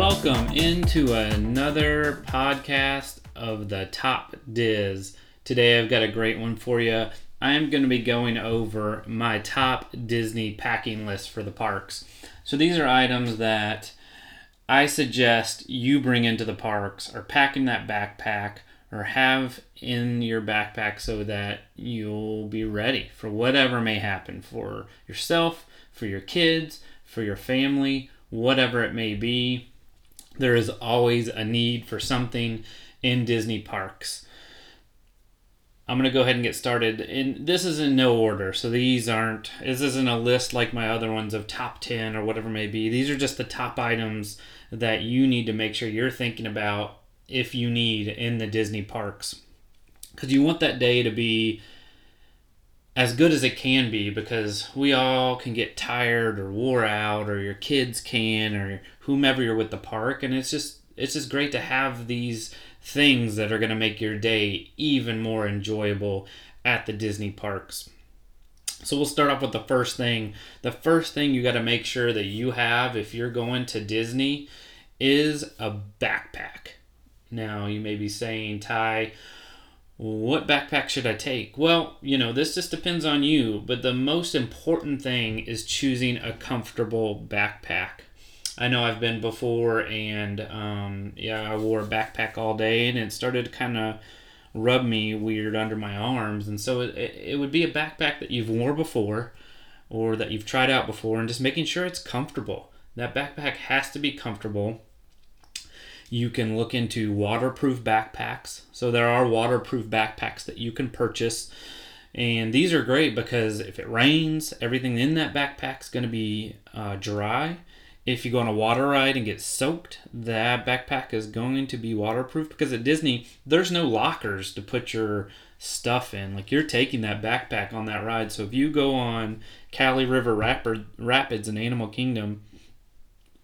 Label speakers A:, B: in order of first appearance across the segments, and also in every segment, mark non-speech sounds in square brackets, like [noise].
A: Welcome into another podcast of the Top Diz. Today I've got a great one for you. I am going to be going over my top Disney packing list for the parks. So these are items that I suggest you bring into the parks or pack in that backpack or have in your backpack so that you'll be ready for whatever may happen for yourself, for your kids, for your family, whatever it may be. There is always a need for something in Disney parks. I'm going to go ahead and get started. And this is in no order. So these aren't, this isn't a list like my other ones of top 10 or whatever may be. These are just the top items that you need to make sure you're thinking about if you need in the Disney parks. Because you want that day to be as good as it can be because we all can get tired or wore out or your kids can or whomever you're with the park and it's just it's just great to have these things that are going to make your day even more enjoyable at the Disney parks. So we'll start off with the first thing. The first thing you got to make sure that you have if you're going to Disney is a backpack. Now, you may be saying, Ty, what backpack should I take? Well, you know, this just depends on you, but the most important thing is choosing a comfortable backpack. I know I've been before, and um, yeah, I wore a backpack all day, and it started to kind of rub me weird under my arms. And so it, it would be a backpack that you've worn before or that you've tried out before, and just making sure it's comfortable. That backpack has to be comfortable you can look into waterproof backpacks. So there are waterproof backpacks that you can purchase. And these are great because if it rains, everything in that backpack is going to be uh, dry. If you go on a water ride and get soaked, that backpack is going to be waterproof because at Disney, there's no lockers to put your stuff in. Like you're taking that backpack on that ride. So if you go on Kali River Rapids in Animal Kingdom,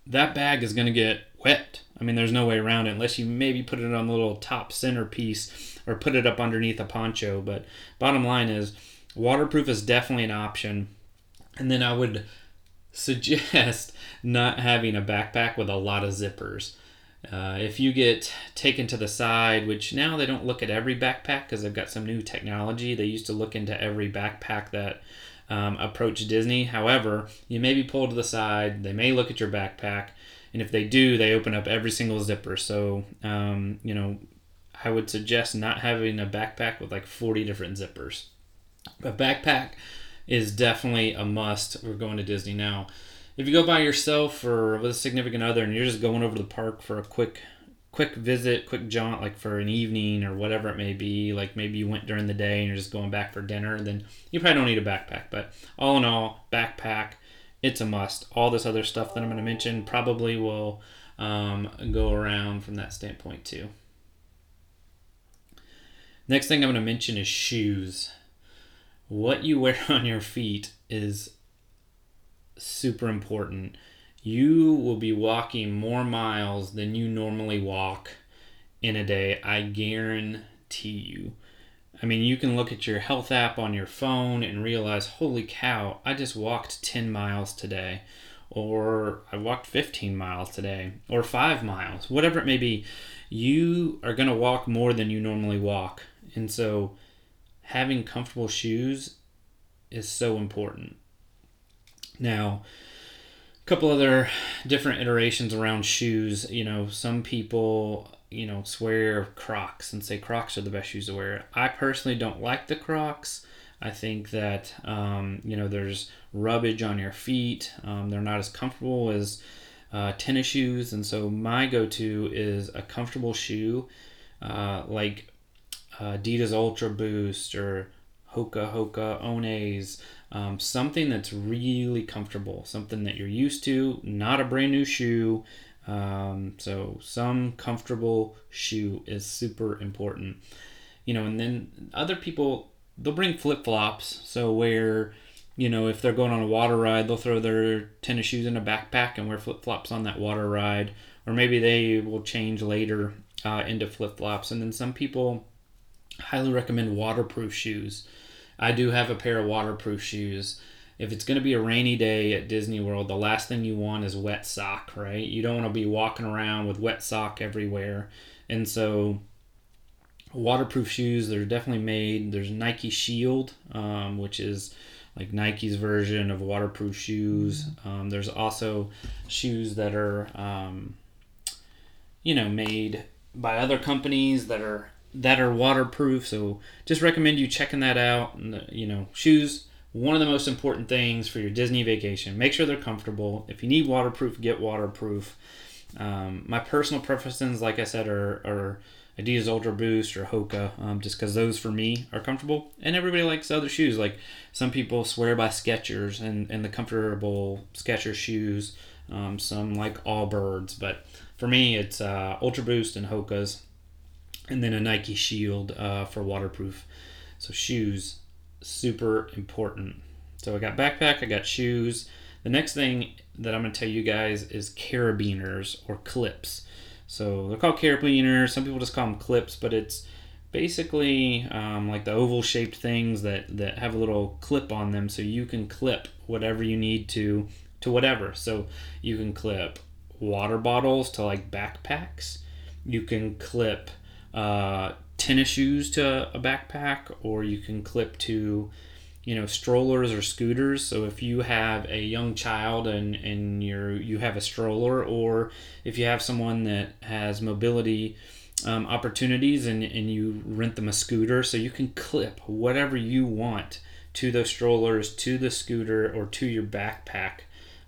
A: that bag is going to get wet. I mean, there's no way around it unless you maybe put it on the little top centerpiece or put it up underneath a poncho. But bottom line is, waterproof is definitely an option. And then I would [laughs] suggest not having a backpack with a lot of zippers. Uh, if you get taken to the side, which now they don't look at every backpack because they've got some new technology, they used to look into every backpack that um, approached Disney. However, you may be pulled to the side, they may look at your backpack, and if they do, they open up every single zipper. So, um, you know, I would suggest not having a backpack with like 40 different zippers. But backpack is definitely a must. We're going to Disney now. If you go by yourself or with a significant other and you're just going over to the park for a quick quick visit, quick jaunt, like for an evening or whatever it may be, like maybe you went during the day and you're just going back for dinner, then you probably don't need a backpack. But all in all, backpack it's a must. All this other stuff that I'm going to mention probably will um, go around from that standpoint too. Next thing I'm going to mention is shoes. What you wear [laughs] on your feet is super important. You will be walking more miles than you normally walk in a day. I guarantee you. I mean, you can look at your health app on your phone and realize, holy cow, I just walked 10 miles today, or I walked 15 miles today, or five miles, whatever it may be. You are going to walk more than you normally walk. And so, having comfortable shoes is so important. Now, a couple other different iterations around shoes. You know, some people you know, swear Crocs and say Crocs are the best shoes to wear. I personally don't like the Crocs. I think that um, you know there's rubbage on your feet. Um, they're not as comfortable as uh, tennis shoes, and so my go-to is a comfortable shoe uh, like uh, Adidas Ultra Boost or Hoka Hoka Ones. Um, something that's really comfortable, something that you're used to, not a brand new shoe. Um, so some comfortable shoe is super important. You know, and then other people they'll bring flip flops. So where you know if they're going on a water ride, they'll throw their tennis shoes in a backpack and wear flip flops on that water ride, or maybe they will change later uh, into flip flops. And then some people highly recommend waterproof shoes. I do have a pair of waterproof shoes. If it's going to be a rainy day at Disney World, the last thing you want is wet sock, right? You don't want to be walking around with wet sock everywhere. And so, waterproof shoes, they're definitely made. There's Nike Shield, um, which is like Nike's version of waterproof shoes. Um, there's also shoes that are, um, you know, made by other companies that are that are waterproof. So just recommend you checking that out. And, you know, shoes one of the most important things for your Disney vacation. Make sure they're comfortable. If you need waterproof, get waterproof. Um, my personal preferences, like I said, are, are Adidas Ultra Boost or Hoka, um, just because those for me are comfortable. And everybody likes other shoes. Like some people swear by Skechers and, and the comfortable Skechers shoes. Um, some like Allbirds, but for me, it's uh, Ultra Boost and Hoka's, and then a Nike Shield uh, for waterproof. So shoes super important. So I got backpack, I got shoes. The next thing that I'm going to tell you guys is carabiners or clips. So they're called carabiners. Some people just call them clips, but it's basically um, like the oval shaped things that, that have a little clip on them so you can clip whatever you need to to whatever. So you can clip water bottles to like backpacks. You can clip uh, tennis shoes to a backpack or you can clip to you know strollers or scooters. So if you have a young child and and you're you have a stroller or if you have someone that has mobility um, opportunities and, and you rent them a scooter so you can clip whatever you want to those strollers to the scooter or to your backpack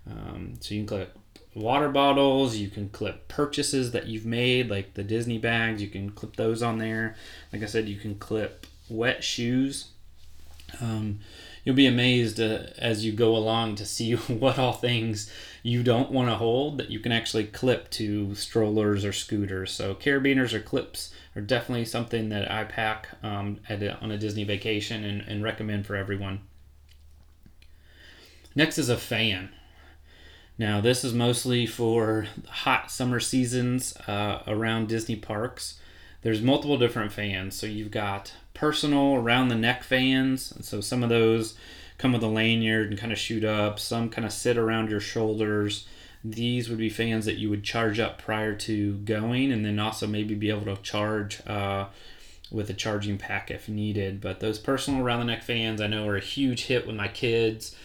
A: um, so you can clip water bottles. You can clip purchases that you've made, like the Disney bags. You can clip those on there. Like I said, you can clip wet shoes. Um, you'll be amazed uh, as you go along to see [laughs] what all things you don't want to hold that you can actually clip to strollers or scooters. So carabiners or clips are definitely something that I pack um, a, on a Disney vacation and, and recommend for everyone. Next is a fan. Now, this is mostly for hot summer seasons uh, around Disney parks. There's multiple different fans. So you've got personal around the neck fans. And so some of those come with a lanyard and kind of shoot up. Some kind of sit around your shoulders. These would be fans that you would charge up prior to going, and then also maybe be able to charge uh, with a charging pack if needed. But those personal around the neck fans I know are a huge hit with my kids.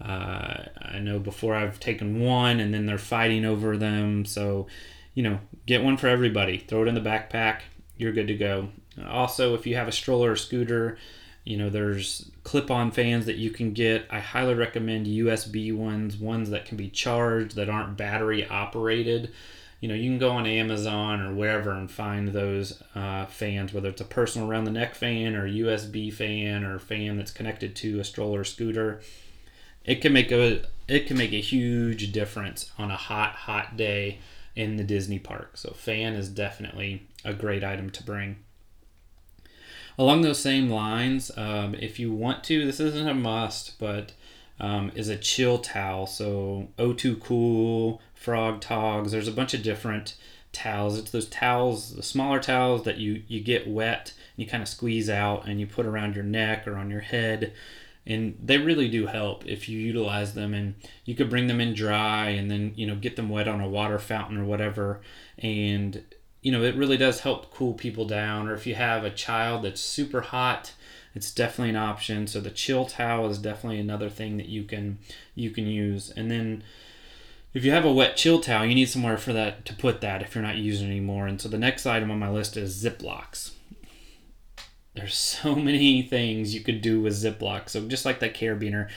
A: Uh, I know before I've taken one and then they're fighting over them. So, you know, get one for everybody. Throw it in the backpack. You're good to go. Also, if you have a stroller or scooter, you know, there's clip on fans that you can get. I highly recommend USB ones, ones that can be charged, that aren't battery operated. You know, you can go on Amazon or wherever and find those uh, fans, whether it's a personal around the neck fan or USB fan or fan that's connected to a stroller or scooter it can make a it can make a huge difference on a hot hot day in the Disney park. So fan is definitely a great item to bring. Along those same lines, um, if you want to, this isn't a must, but um, is a chill towel. So O2 Cool, Frogg Toggs. There's a bunch of different towels. It's those towels, the smaller towels that you you get wet, and you kind of squeeze out, and you put around your neck or on your head and they really do help if you utilize them and you could bring them in dry and then you know get them wet on a water fountain or whatever. And you know it really does help cool people down. Or if you have a child that's super hot it's definitely an option. So the chill towel is definitely another thing that you can you can use. And then if you have a wet chill towel you need somewhere for that to put that if you're not using it anymore. And so the next item on my list is ziplocs there's so [laughs] many things you could do with Ziploc. So just like that carabiner,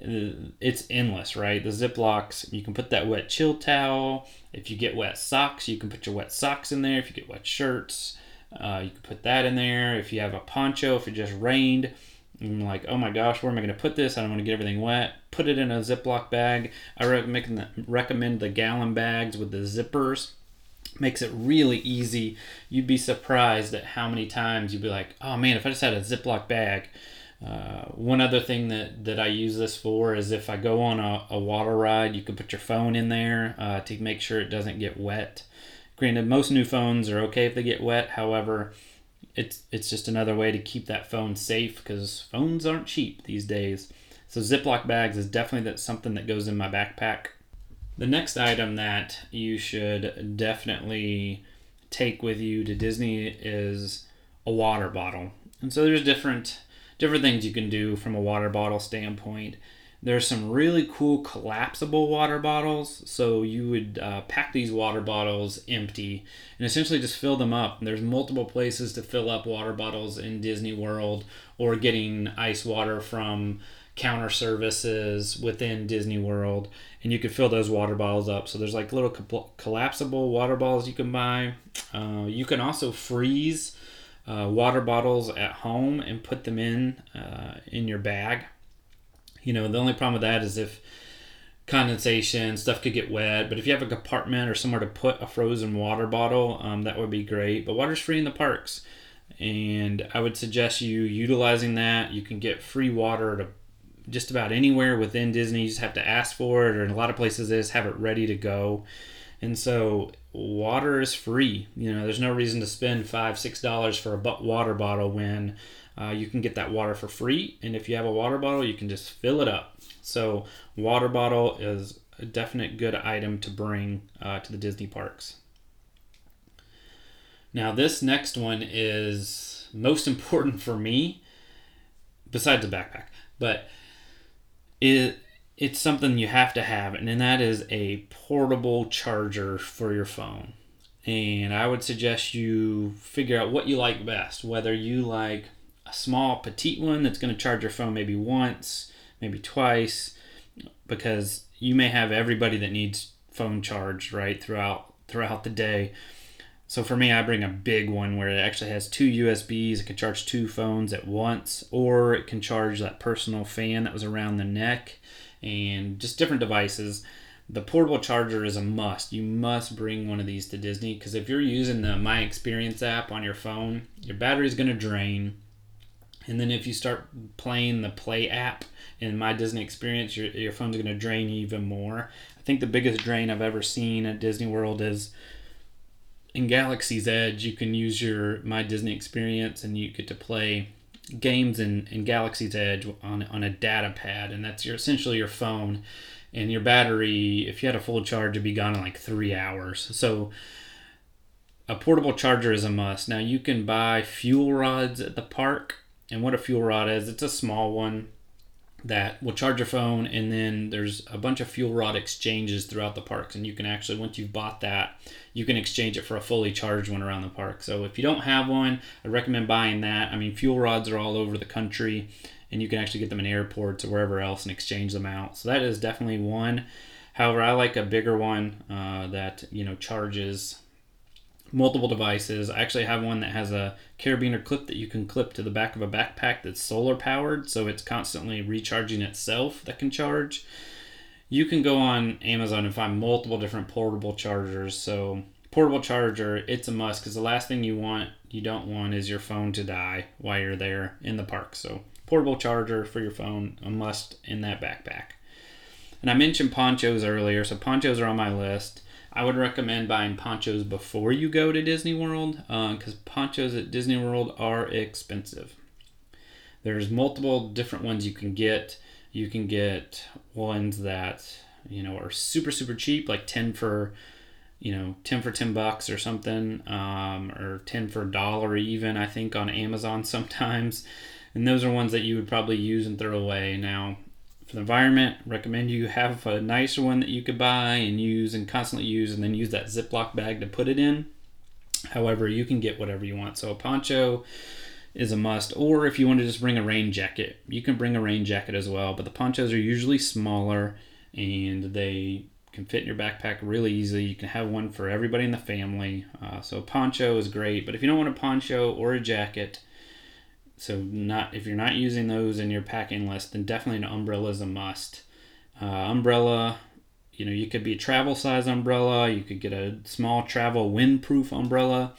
A: uh, it's endless, right? The Ziplocs, you can put that wet chill towel. If you get wet socks, you can put your wet socks in there. If you get wet shirts, uh, you can put that in there. If you have a poncho, if it just rained, I'm like, oh my gosh, where am I going to put this? I don't want to get everything wet. Put it in a Ziploc bag. I recommend recommend the gallon bags with the zippers makes it really easy. You'd be surprised at how many times you'd be like, oh man, if I just had a Ziploc bag. Uh, one other thing that, that I use this for is if I go on a, a water ride, you can put your phone in there uh, to make sure it doesn't get wet. Granted, most new phones are okay if they get wet. However, it's it's just another way to keep that phone safe because phones aren't cheap these days. So Ziploc bags is definitely that something that goes in my backpack. The next item that you should definitely take with you to Disney is a water bottle. And so there's different different things you can do from a water bottle standpoint. There's some really cool collapsible water bottles. So you would uh, pack these water bottles empty and essentially just fill them up. And there's multiple places to fill up water bottles in Disney World or getting ice water from counter services within Disney World, and you can fill those water bottles up. So there's like little collapsible water bottles you can buy. Uh, you can also freeze uh, water bottles at home and put them in uh, in your bag. You know, the only problem with that is if condensation stuff could get wet. But if you have a compartment or somewhere to put a frozen water bottle, um, that would be great. But water's free in the parks. And I would suggest you utilizing that. You can get free water to just about anywhere within Disney. You just have to ask for it, or in a lot of places, they just have it ready to go. And so water is free. You know, there's no reason to spend five, six dollars for a water bottle when uh, you can get that water for free. And if you have a water bottle, you can just fill it up. So water bottle is a definite good item to bring uh, to the Disney parks. Now, this next one is most [laughs] important for me, besides a backpack, but it it's something you have to have, and that is a portable charger for your phone. And I would suggest you figure out what you like best, whether you like a small petite one that's going to charge your phone maybe once, maybe twice, because you may have everybody that needs phone charged right throughout throughout the day. So for me, I bring a big one where it actually has two USBs. It can charge two phones at once, or it can charge that personal fan that was around the neck and just different devices. The portable charger is a must. You must bring one of these to Disney because if you're using the My Experience app on your phone, your battery is going to drain. And then if you start playing the Play app in My Disney Experience, your, your phone's going to drain even more. I think the biggest drain I've ever seen at Disney World is in Galaxy's Edge. You can use your My Disney Experience and you get to play games in, in Galaxy's Edge on, on a data pad, and that's your essentially your phone. And your battery, if you had a full charge, would be gone in like three hours. So a portable charger is a must. Now you can buy fuel rods at the park, and what a fuel rod is, it's a small one that will charge your phone and then there's a bunch of fuel rod exchanges throughout the parks and you can actually once you've bought that you can exchange it for a fully charged one around the park. So if you don't have one i recommend buying that. I mean fuel rods are all over the country and you can actually get them in airports or wherever else and exchange them out. So that is definitely one. However i like a bigger one uh, that you know charges multiple devices. I actually have one that has a carabiner clip that you can clip to the back of a backpack that's solar powered, so it's constantly recharging itself that can charge. You can go on Amazon and find multiple different portable chargers. So, portable charger, it's a must because the last thing you want, you don't want, is your phone to die while you're there in the park. So, portable charger for your phone, a must in that backpack. And I mentioned ponchos earlier, so ponchos are on my list. I would recommend buying ponchos before you go to Disney World because uh, ponchos at Disney World are expensive. There's multiple different ones you can get. You can get ones that you know are super super cheap, like ten for you know 10 for 10 bucks or something um, or 10 for a dollar even i think on amazon [laughs] sometimes and those are ones that you would probably use and throw away now for the environment, recommend you have a nicer one that you could buy and use and constantly use, and then use that Ziploc bag to put it in. However, you can get whatever you want. So a poncho is a must, or if you want to just bring a rain jacket, you can bring a rain jacket as well. But the ponchos are usually smaller and they can fit in your backpack really easily. You can have one for everybody in the family. Uh, so a poncho is great, but if you don't want a poncho or a jacket, so not if you're not using those in your packing list, then definitely an umbrella is a must. Uh, umbrella, you know, you could be a travel size umbrella. You could get a small travel windproof umbrella.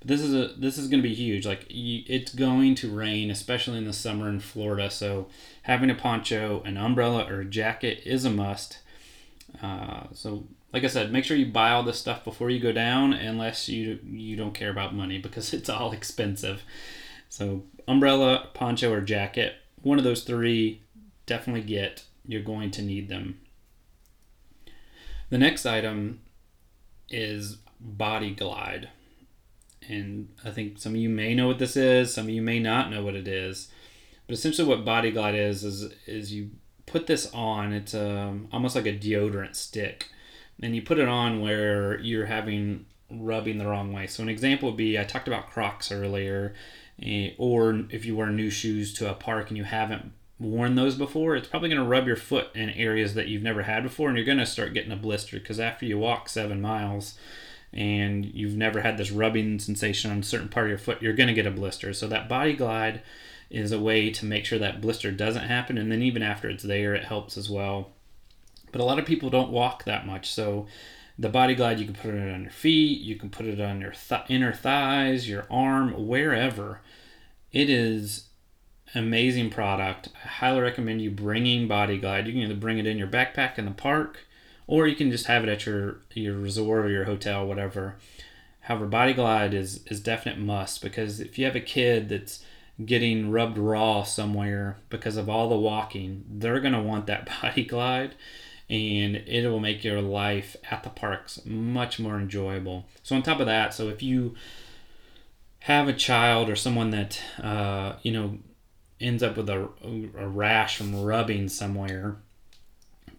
A: But this is a this is going to be huge. Like you, it's going to rain, especially in the summer in Florida. So having a poncho, an umbrella, or a jacket is a must. Uh, so like I said, make sure you buy all this stuff before you go down, unless you you don't care about money because [laughs] it's all expensive. So umbrella, poncho, or jacket. One of those three definitely get. You're going to need them. The next item is Body Glide. And I think some of you may know what this is, some of you may not know what it is. But essentially, what Body Glide is is is you put this on. It's um, almost like a deodorant stick, and you put it on where you're having rubbing the wrong way. So an example would be I talked about Crocs earlier, Eh, or if you wear new shoes to a park and you haven't worn those before, it's probably going to rub your foot in areas that you've never had before, and you're going to start getting a blister because after you walk seven miles and you've never had this rubbing sensation on a certain part of your foot, you're going to get a blister. So that body glide is a way to make sure that blister doesn't happen, and then even after it's there, it helps as well. But a lot of people don't walk that much, so the body glide you can put it on your feet, you can put it on your th- inner thighs, your arm, wherever. It is amazing product. I highly recommend you bringing Body Glide. You can either bring it in your backpack in the park, or you can just have it at your your resort or your hotel, whatever. However, Body Glide is is definite must because if you have a kid that's getting rubbed raw somewhere because of all the walking, they're gonna want that [laughs] Body Glide. And it will make your life at the parks much more enjoyable. So on top of that, so if you have a child or someone that uh, you know ends up with a, a rash from rubbing somewhere,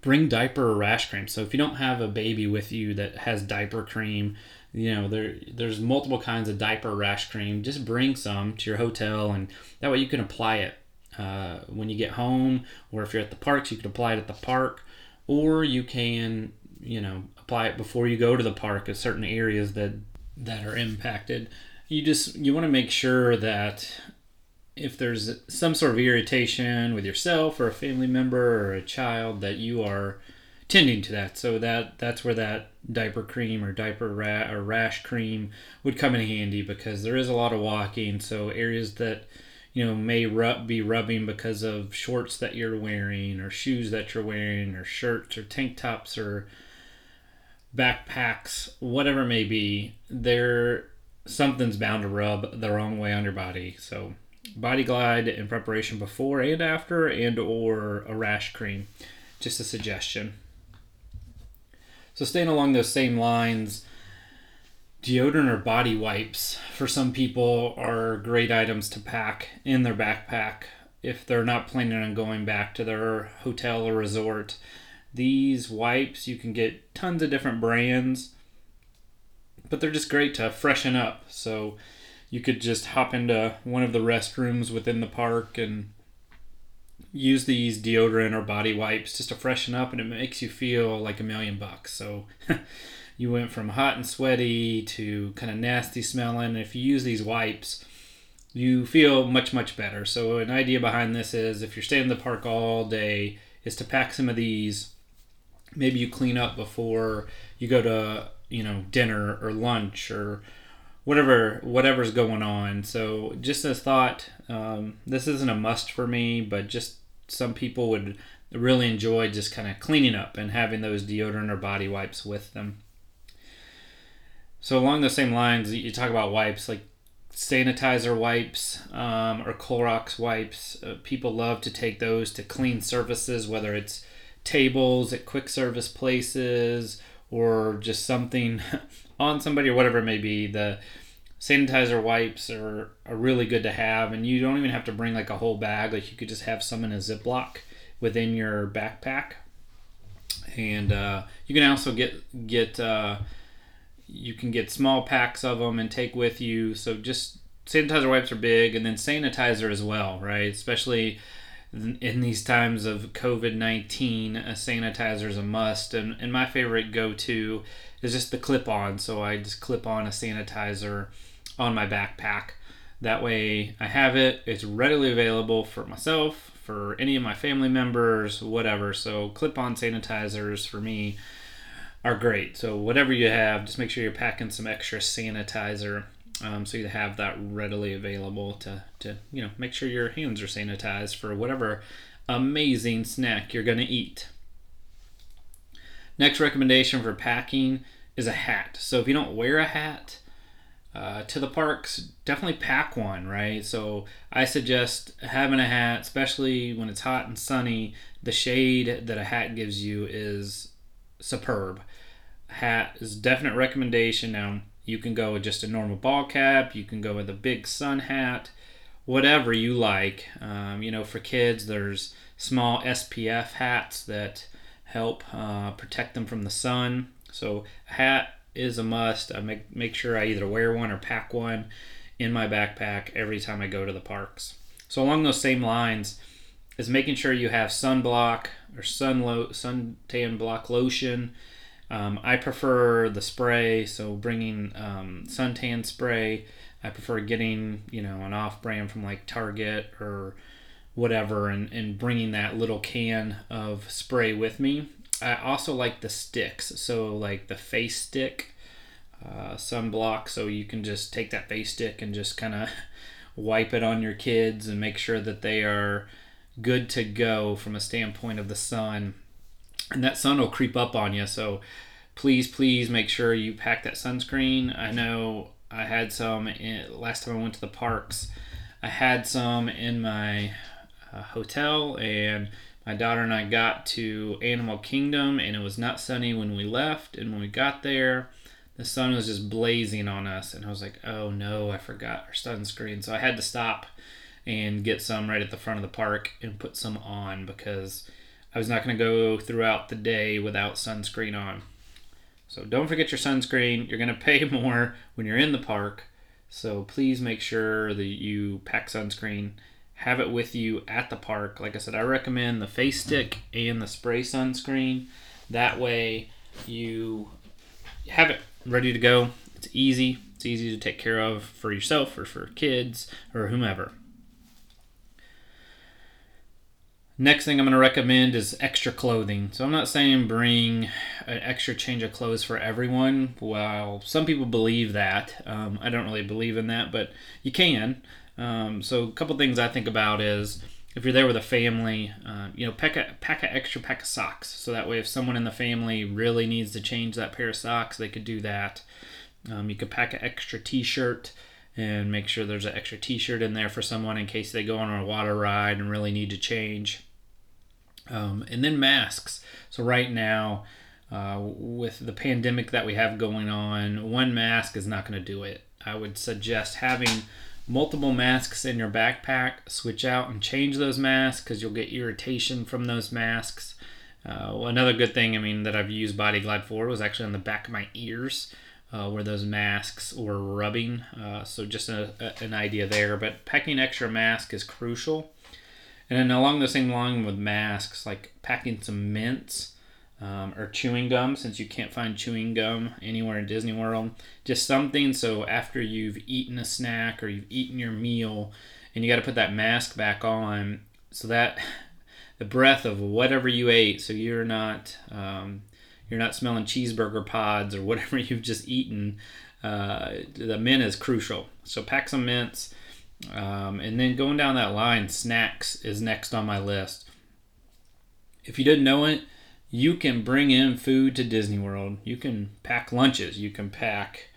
A: bring diaper or rash cream. So if you don't have a baby with you that has diaper cream, you know there there's multiple kinds of diaper rash cream. Just bring some to your hotel, and that way you can apply it uh, when you get home, or if you're at the parks, you can apply it at the park, or you can you know apply it before you go to the park at certain areas that that are impacted. You just you want to make sure that if there's some sort of irritation with yourself or a family member or a child that you are tending to that. So that that's where that diaper cream or diaper ra- or rash cream would come in handy because there is a lot of walking. So areas that you know may rub, be rubbing because of shorts that you're wearing or shoes that you're wearing or shirts or tank tops or backpacks whatever it may be there something's bound to rub the wrong way on your body. So body glide in preparation before and after and or a rash cream. Just a suggestion. So staying along those same lines deodorant or body wipes for some people are great items to pack in their backpack if they're not planning on going back to their hotel or resort. These wipes you can get tons of different brands but they're just great to freshen up. So you could just hop into one of the restrooms within the park and use these deodorant or body wipes just to freshen up and it makes you feel like a million bucks. So [laughs] you went from hot and sweaty to kind of nasty smelling And if you use these wipes you feel much much better. So an idea behind this is if you're staying in the park all day is to pack some of these. Maybe you clean up before you go to you know dinner or lunch or whatever whatever's going on. So just as thought, um, this isn't a must for me, but just some people would really enjoy just kind of cleaning up and having those deodorant or body wipes with them. So along the same lines, you talk about wipes like sanitizer wipes um, or Clorox wipes. Uh, people love to take those to clean surfaces, whether it's tables at quick service places or just something [laughs] on somebody or whatever it may be. The sanitizer wipes are, are really good to have, and you don't even have to bring like a whole bag. Like you could just have some in a Ziploc within your backpack, and uh, you can also get get uh, you can get small packs of them and take with you. So just sanitizer wipes are big, and then sanitizer as well, right? Especially in these times of COVID 19, a sanitizer is a must. And, and my favorite go to is just the clip on. So I just clip on a sanitizer on my backpack. That way I have it, it's readily available for myself, for any of my family members, whatever. So clip on sanitizers for me are great. So whatever you have, just make sure you're packing some extra sanitizer um, so you have that readily available to, to you know make sure your hands are sanitized for whatever amazing snack you're going to eat. Next recommendation for packing is a hat. So if you don't wear a hat, uh, to the parks, definitely pack one, right? So I suggest having a hat, especially when it's hot and sunny. The shade that a hat gives you is superb. Hat is definite recommendation. Now you can go with just a normal ball cap. You can go with a big sun hat, whatever you like. Um, you know, for kids, there's small SPF hats that help uh, protect them from the sun. So a hat is a must. I make make sure I either wear one or pack one in my backpack every time I go to the parks. So along those same lines is making sure you have sunblock or sun lo- suntan block lotion. Um, I prefer the spray, so bringing um, suntan spray. I prefer getting you know an off brand from like Target or whatever and, and bringing that little can of spray with me I also like the sticks. So like the face stick uh, sunblock. So you can just take that face stick and just kind of [laughs] wipe it on your kids and make sure that they are good to go from a standpoint of the sun. And that sun will creep up on you. So please, please make sure you pack that sunscreen. I know I had some in, last time I went to the parks. I had some in my uh, hotel and my daughter and I got to Animal Kingdom, and it was not sunny when we left. And when we got there, the sun was just blazing on us. And I was like, oh no, I forgot our sunscreen. So I had to stop and get some right at the front of the park and put some on because I was not going to go throughout the day without sunscreen on. So don't forget your sunscreen. You're going [laughs] to pay more when you're in the park. So please make sure that you pack sunscreen have it with you at the park. Like I said, I recommend the face stick and the spray sunscreen. That way you have it ready to go. It's easy. It's easy to take care of for yourself or for kids or whomever. Next thing I'm going to recommend is extra clothing. So I'm not saying bring an extra change of clothes for everyone. Well, some people believe that. Um, I don't really believe in that, but you can. Um, so a couple things I think about is if you're there with a family, uh, you know, pack a pack an extra pack of socks. So that way, if someone in the family really needs to change that pair of socks, they could do that. Um, you could pack an extra T-shirt and make sure there's an extra T-shirt in there for someone in case they go on a water ride and really need to change. Um, and then masks. So right now, uh, with the pandemic that we have going on, one mask is not going to do it. I would suggest having multiple masks in your backpack. Switch out and change those masks because you'll get irritation from those masks. Uh, another good thing, I mean, that I've used Body Glide for was actually on the back of my ears. Uh, where those masks were rubbing. Uh, so just a, a, an idea there. But packing extra mask is crucial. And then along the same line with masks, like packing some mints um, or chewing gum, since you can't find chewing gum anywhere in Disney World. Just something so after you've eaten a snack or you've eaten your meal and you got to put that mask back on so that [laughs] the breath of whatever you ate, so you're not. Um, you're not smelling cheeseburger pods or [laughs] whatever you've just eaten. Uh, the mint is crucial. So pack some mints. Um, and then going down that line, snacks is next on my list. If you didn't know it, you can bring in food to Disney World. You can pack lunches. You can pack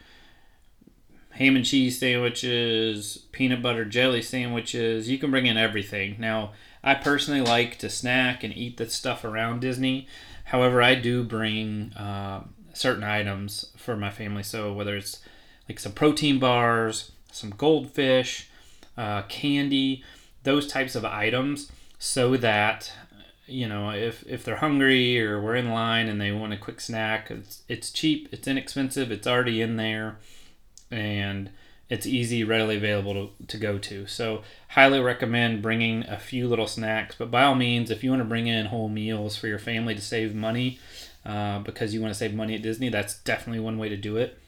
A: ham and cheese sandwiches, peanut butter jelly sandwiches. You can bring in everything. Now, I personally like to snack and eat the stuff around Disney. However, I do bring uh, certain items for my family. So whether it's like some protein bars, some goldfish, uh, candy, those types of items, so that you know, if if they're hungry or we're in line and they want a quick snack, it's it's cheap, it's inexpensive, it's already in there, and it's easy, readily available to, to go to. So, highly recommend bringing a few little snacks. But by all means, if you want to bring in whole meals for your family to save money, uh, because you want to save money at Disney, that's definitely one way to do it.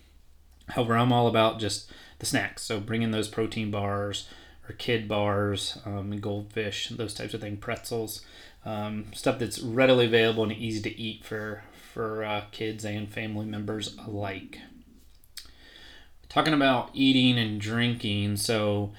A: However, I'm all about just the snacks. So, bring in those protein bars or kid bars, um, goldfish, those types of things, pretzels um, stuff that's readily available and easy to eat for for uh, kids and family members alike. Talking about eating and drinking, so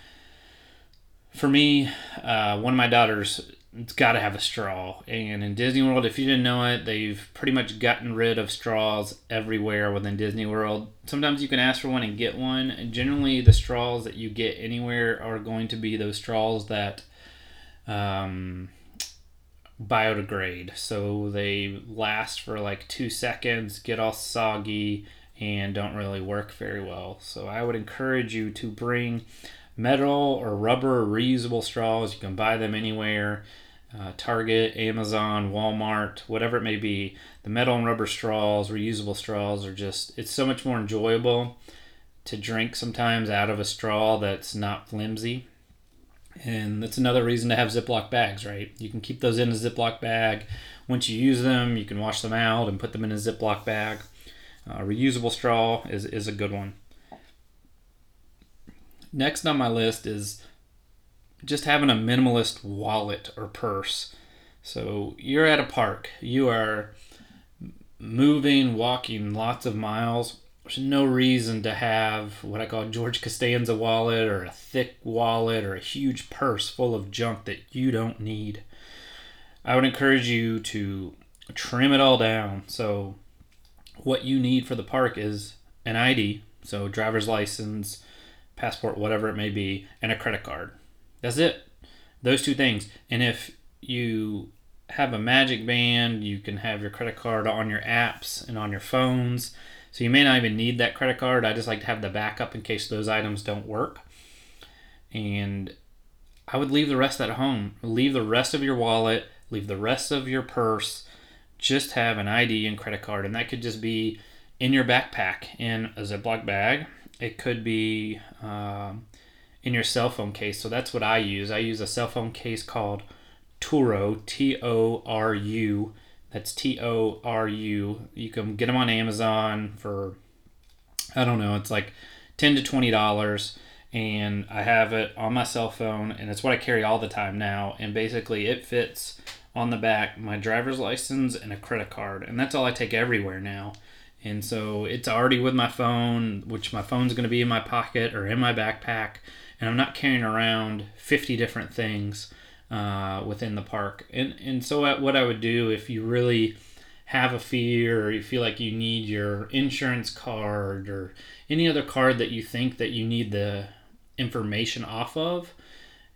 A: for me, uh, one of my daughters it's got to have a straw. And in Disney World, if you didn't know it, they've pretty much gotten rid of straws everywhere within Disney World. Sometimes you can ask for one and get one. And generally, the straws that you get anywhere are going to be those straws that um, biodegrade. So they last for like two seconds, get all soggy, and don't really work very well. So I would encourage you to bring metal or rubber reusable straws. You can buy them anywhere. Uh, Target, Amazon, Walmart, whatever it may be. The metal and rubber straws, reusable straws, are just, it's so much more enjoyable to drink sometimes out of a straw that's not flimsy. And that's another reason to have Ziploc bags, right? You can keep those in a Ziploc bag. Once you use them, you can wash them out and put them in a Ziploc bag. Uh, reusable straw is, is a good one. Next on my list is just having a minimalist wallet or purse. So you're at a park, you are moving, walking lots of miles. There's no reason to have what I call George Costanza wallet or a thick wallet or a huge purse full of junk that you don't need. I would encourage you to trim it all down. So what you need for the park is an ID, so driver's license, passport, whatever it may be, and a credit card. That's it. Those two things. And if you have a magic band, you can have your credit card on your apps and on your phones. So you may not even need that credit card. I just like to have the backup in case those items don't work. And I would leave the rest at home. Leave the rest of your wallet, leave the rest of your purse. Just have an ID and credit card. And that could just be in your backpack in a Ziploc bag it could be um, in your cell phone case. So that's what I use. I use a cell phone case called Toru, T O R U. That's T O R U. You can get them on Amazon for, I don't know, it's like 10 to $20. And I have it on my cell phone, and it's what I carry all the time now. And basically, it fits on the back my driver's license and a credit card. And that's all I take everywhere now. And so it's already with my phone, which my phone's going to be in my pocket or in my backpack. And I'm not carrying around 50 different things uh, within the park. And, and so, what I would do if you really have a fear or you feel like you need your insurance card or any other card that you think that you need the information off of,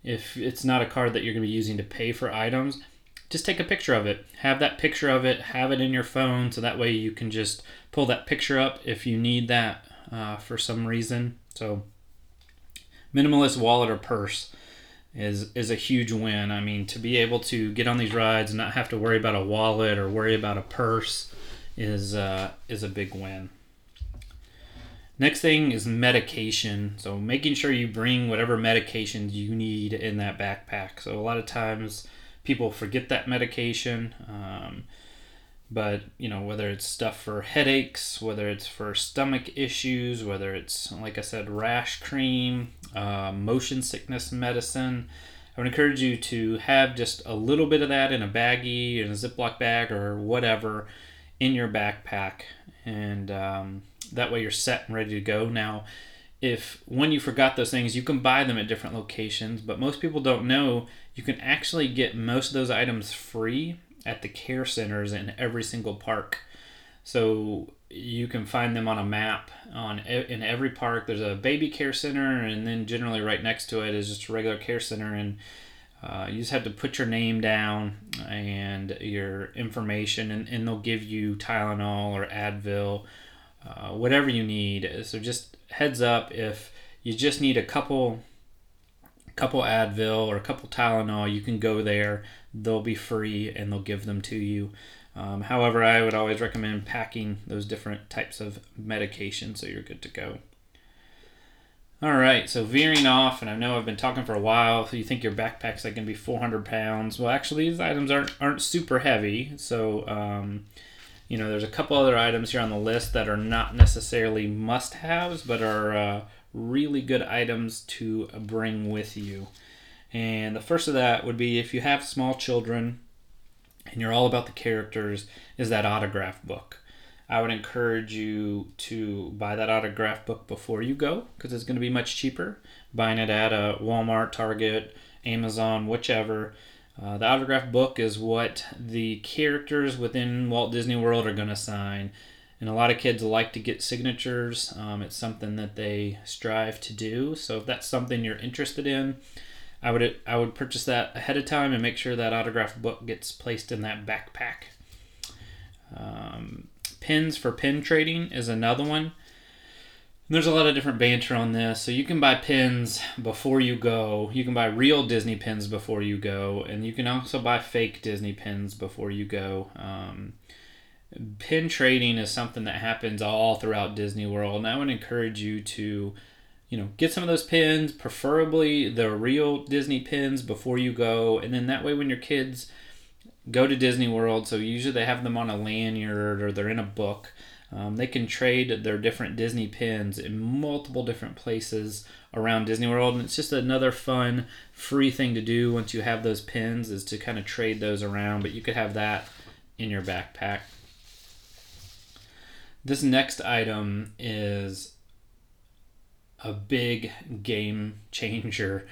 A: if it's not a card that you're going to be using to pay for items, just take a picture of it. Have that picture of it, have it in your phone so that way you can just pull that picture up if you need that uh, for some reason. So, minimalist wallet or purse is is a huge win. I mean, to be able to get on these rides and not have to worry about a wallet or worry about a purse is uh, is a big win. Next thing is medication. So making sure you bring whatever medications you need in that backpack. So a lot of times people forget that medication. Um, but you know whether it's stuff for headaches whether it's for stomach issues whether it's like i said rash cream uh, motion sickness medicine i would encourage you to have just a little bit of that in a baggie in a ziploc bag or whatever in your backpack. And um, that way you're set and ready to go. Now if when you forgot those things you can buy them at different locations but most people don't know you can actually get most of those items free at the care centers in every single park. So you can find them on a map on in every park. There's a baby care center, and then generally right next to it is just a regular care center, and uh, you just have to put your name down and your information, and, and they'll give you Tylenol or Advil, uh, whatever you need. So just heads up if you just need a couple couple Advil or a couple Tylenol, you can go there. They'll be free and they'll give them to you. Um, however, I would always recommend packing those different types of medication so you're good to go. All right, so veering off, and I know I've been talking for a while. So you think your backpack's like gonna be 400 pounds? Well, actually, these items aren't aren't super heavy. So, um, you know, there's a couple other items here on the list that are not necessarily must-haves, but are uh, really good items to bring with you. And the first of that would be if you have small children and you're all about the characters, is that autograph book. I would encourage you to buy that autograph book before you go because it's going to be much cheaper. Buying it at a Walmart, Target, Amazon, whichever. Uh, the autograph book is what the characters within Walt Disney World are going to sign. And a lot of kids like to get signatures. Um, it's something that they strive to do. So if that's something you're interested in, I would I would purchase that ahead of time and make sure that autograph book gets placed in that backpack. Um, pins for pin trading is another one. There's a lot of different banter on this. So you can buy pins before you go. You can buy real Disney pins before you go, and you can also buy fake Disney pins before you go. Um, pin trading is something that happens all throughout Disney World, and I would encourage you to, you know, get some of those pins, preferably the real Disney pins before you go, and then that way when your kids go to Disney World, so usually they have them on a lanyard or they're in a book um, they can trade their different Disney pins in multiple different places around Disney World, and it's just another fun, free thing to do once you have those pins is to kind of trade those around. But you could have that in your backpack. This next item is a big game changer,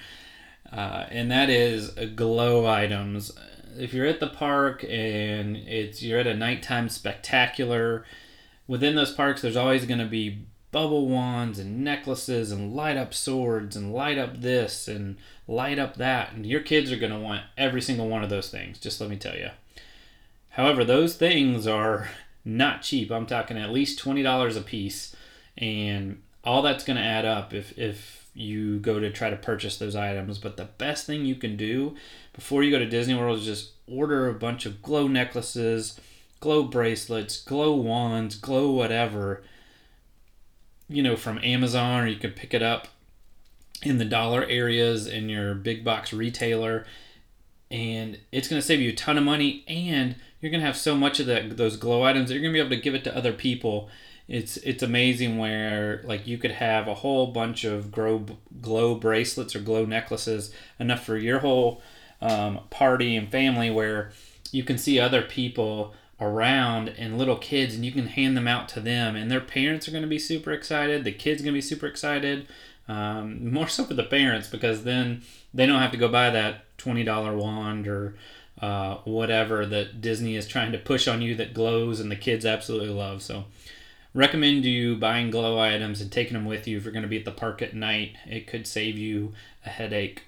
A: uh, and that is glow items. If you're at the park and it's you're at a nighttime spectacular within those parks, there's always going to be bubble wands and necklaces and light up swords and light up this and light up that. And your kids are going to want every single one of those things, just let me tell you. However, those things are not cheap. I'm talking at least $20 a piece. And all that's going to add up if, if you go to try to purchase those items. But the best thing you can do before you go to Disney World is just order a bunch of glow necklaces glow bracelets, glow wands, glow whatever, you know, from Amazon, or you could pick it up in the dollar areas in your big box retailer. And it's going to save you a ton of money, and you're going to have so much of that, those glow items that you're going to be able to give it to other people. It's it's amazing where like you could have a whole bunch of glow glow bracelets or glow necklaces enough for your whole um, party and family where you can see other people around and little kids and you can hand them out to them and their parents are going to be super excited the kids going to be super excited um, more so for the parents because then they don't have to go buy that $20 wand or uh, whatever that disney is trying to push on you that glows and the kids absolutely love. So recommend you buying glow items and taking them with you if you're going to be at the park at night it could save you a headache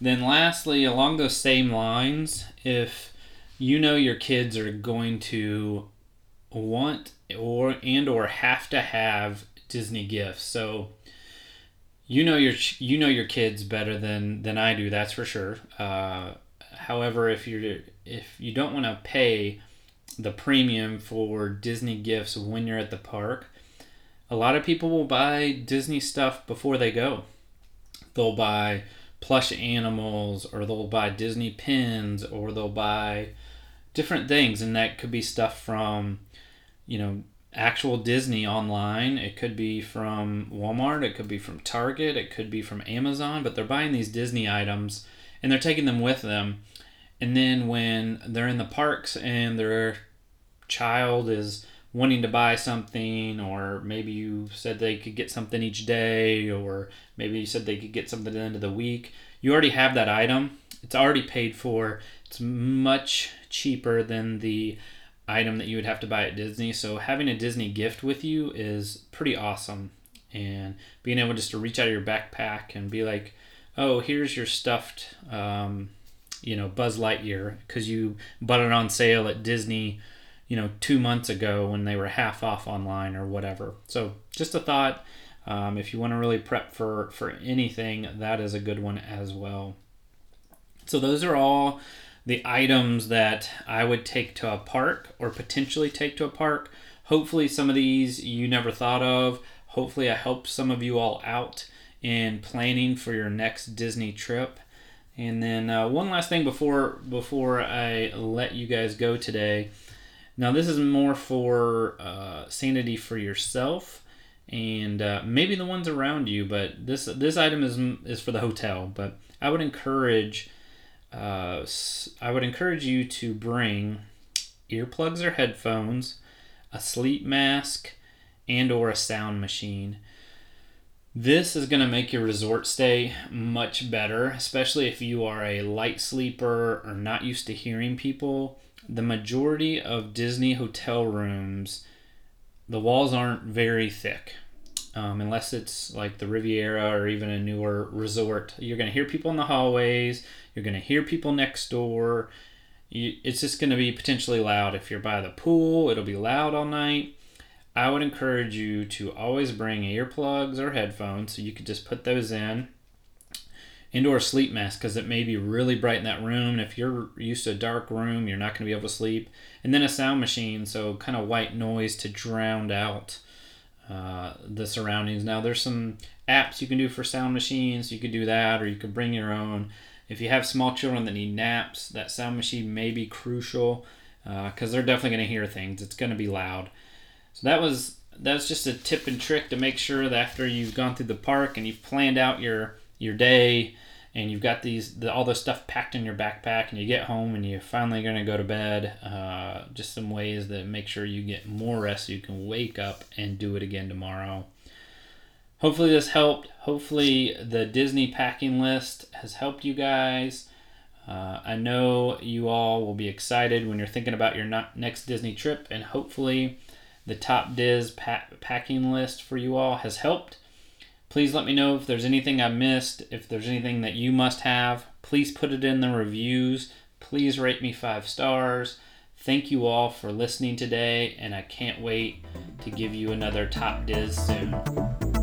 A: then lastly along those same lines if you know your kids are going to want or and or have to have Disney gifts. So you know your you know your kids better than than I do. That's for sure. Uh, however, if you're if you don't want to pay the premium for Disney gifts when you're at the park, a lot of people will buy Disney stuff before they go. They'll buy plush animals, or they'll buy Disney pins, or they'll buy different things, and that could be stuff from, you know, actual Disney online. It could be from Walmart. It could be from Target. It could be from Amazon. But they're buying these Disney items and they're taking them with them. And then when they're in the parks and their child is wanting to buy something, or maybe you said they could get something each day, or maybe you said they could get something at the end of the week, you already have that item. It's already paid for. It's much cheaper than the item that you would have to buy at Disney. So having a Disney gift with you is pretty awesome. And being able just to reach out of your backpack and be like, oh, here's your stuffed, um, you know, Buzz Lightyear because you bought it on sale at Disney, you know, two months ago when they were half off online or whatever. So just a thought. Um, if you want to really prep for for anything, that is a good one as well. So those are all the items that I would take to a park or potentially take to a park. Hopefully, some of these you never thought of. Hopefully, I helped some of you all out in planning for your next Disney trip. And then uh, one last thing before before I let you guys go today. Now this is more for uh, sanity for yourself and uh, maybe the ones around you. But this this item is is for the hotel. But I would encourage uh, I would encourage you to bring earplugs or headphones, a sleep mask, and or a sound machine. This is going to make your resort stay much better, especially if you are a light sleeper or not used to hearing people. The majority of Disney hotel rooms, the walls aren't very thick. Um, unless it's like the Riviera or even a newer resort, you're going to hear people in the hallways, you're going to hear people next door. You, it's just going to be potentially loud. If you're by the pool, it'll be loud all night. I would encourage you to always bring earplugs or headphones so you could just put those in. Indoor sleep mask because it may be really bright in that room. And if you're used to a dark room, you're not going to be able to sleep. And then a sound machine, so kind of white noise to drown out uh, the surroundings. Now, there's some apps you can do for sound machines. You could do that, or you could bring your own. If you have small children that need naps, that sound machine may be crucial because uh, they're definitely going to hear things. It's going to be loud. So that was that's just a tip and trick to make sure that after you've gone through the park and you've planned out your your day and you've got these the, all this stuff packed in your backpack and you get home and you're finally going to go to bed uh, just some ways that make sure you get more rest so you can wake up and do it again tomorrow. Hopefully this helped. Hopefully the disney packing list has helped you guys. Uh, i know you all will be excited when you're thinking about your next disney trip and hopefully the top Diz packing list for you all has helped. Please let me know if there's anything I missed, if there's anything that you must have. Please put it in the reviews. Please rate me five stars. Thank you all for listening today, and I can't wait to give you another Top Diz soon.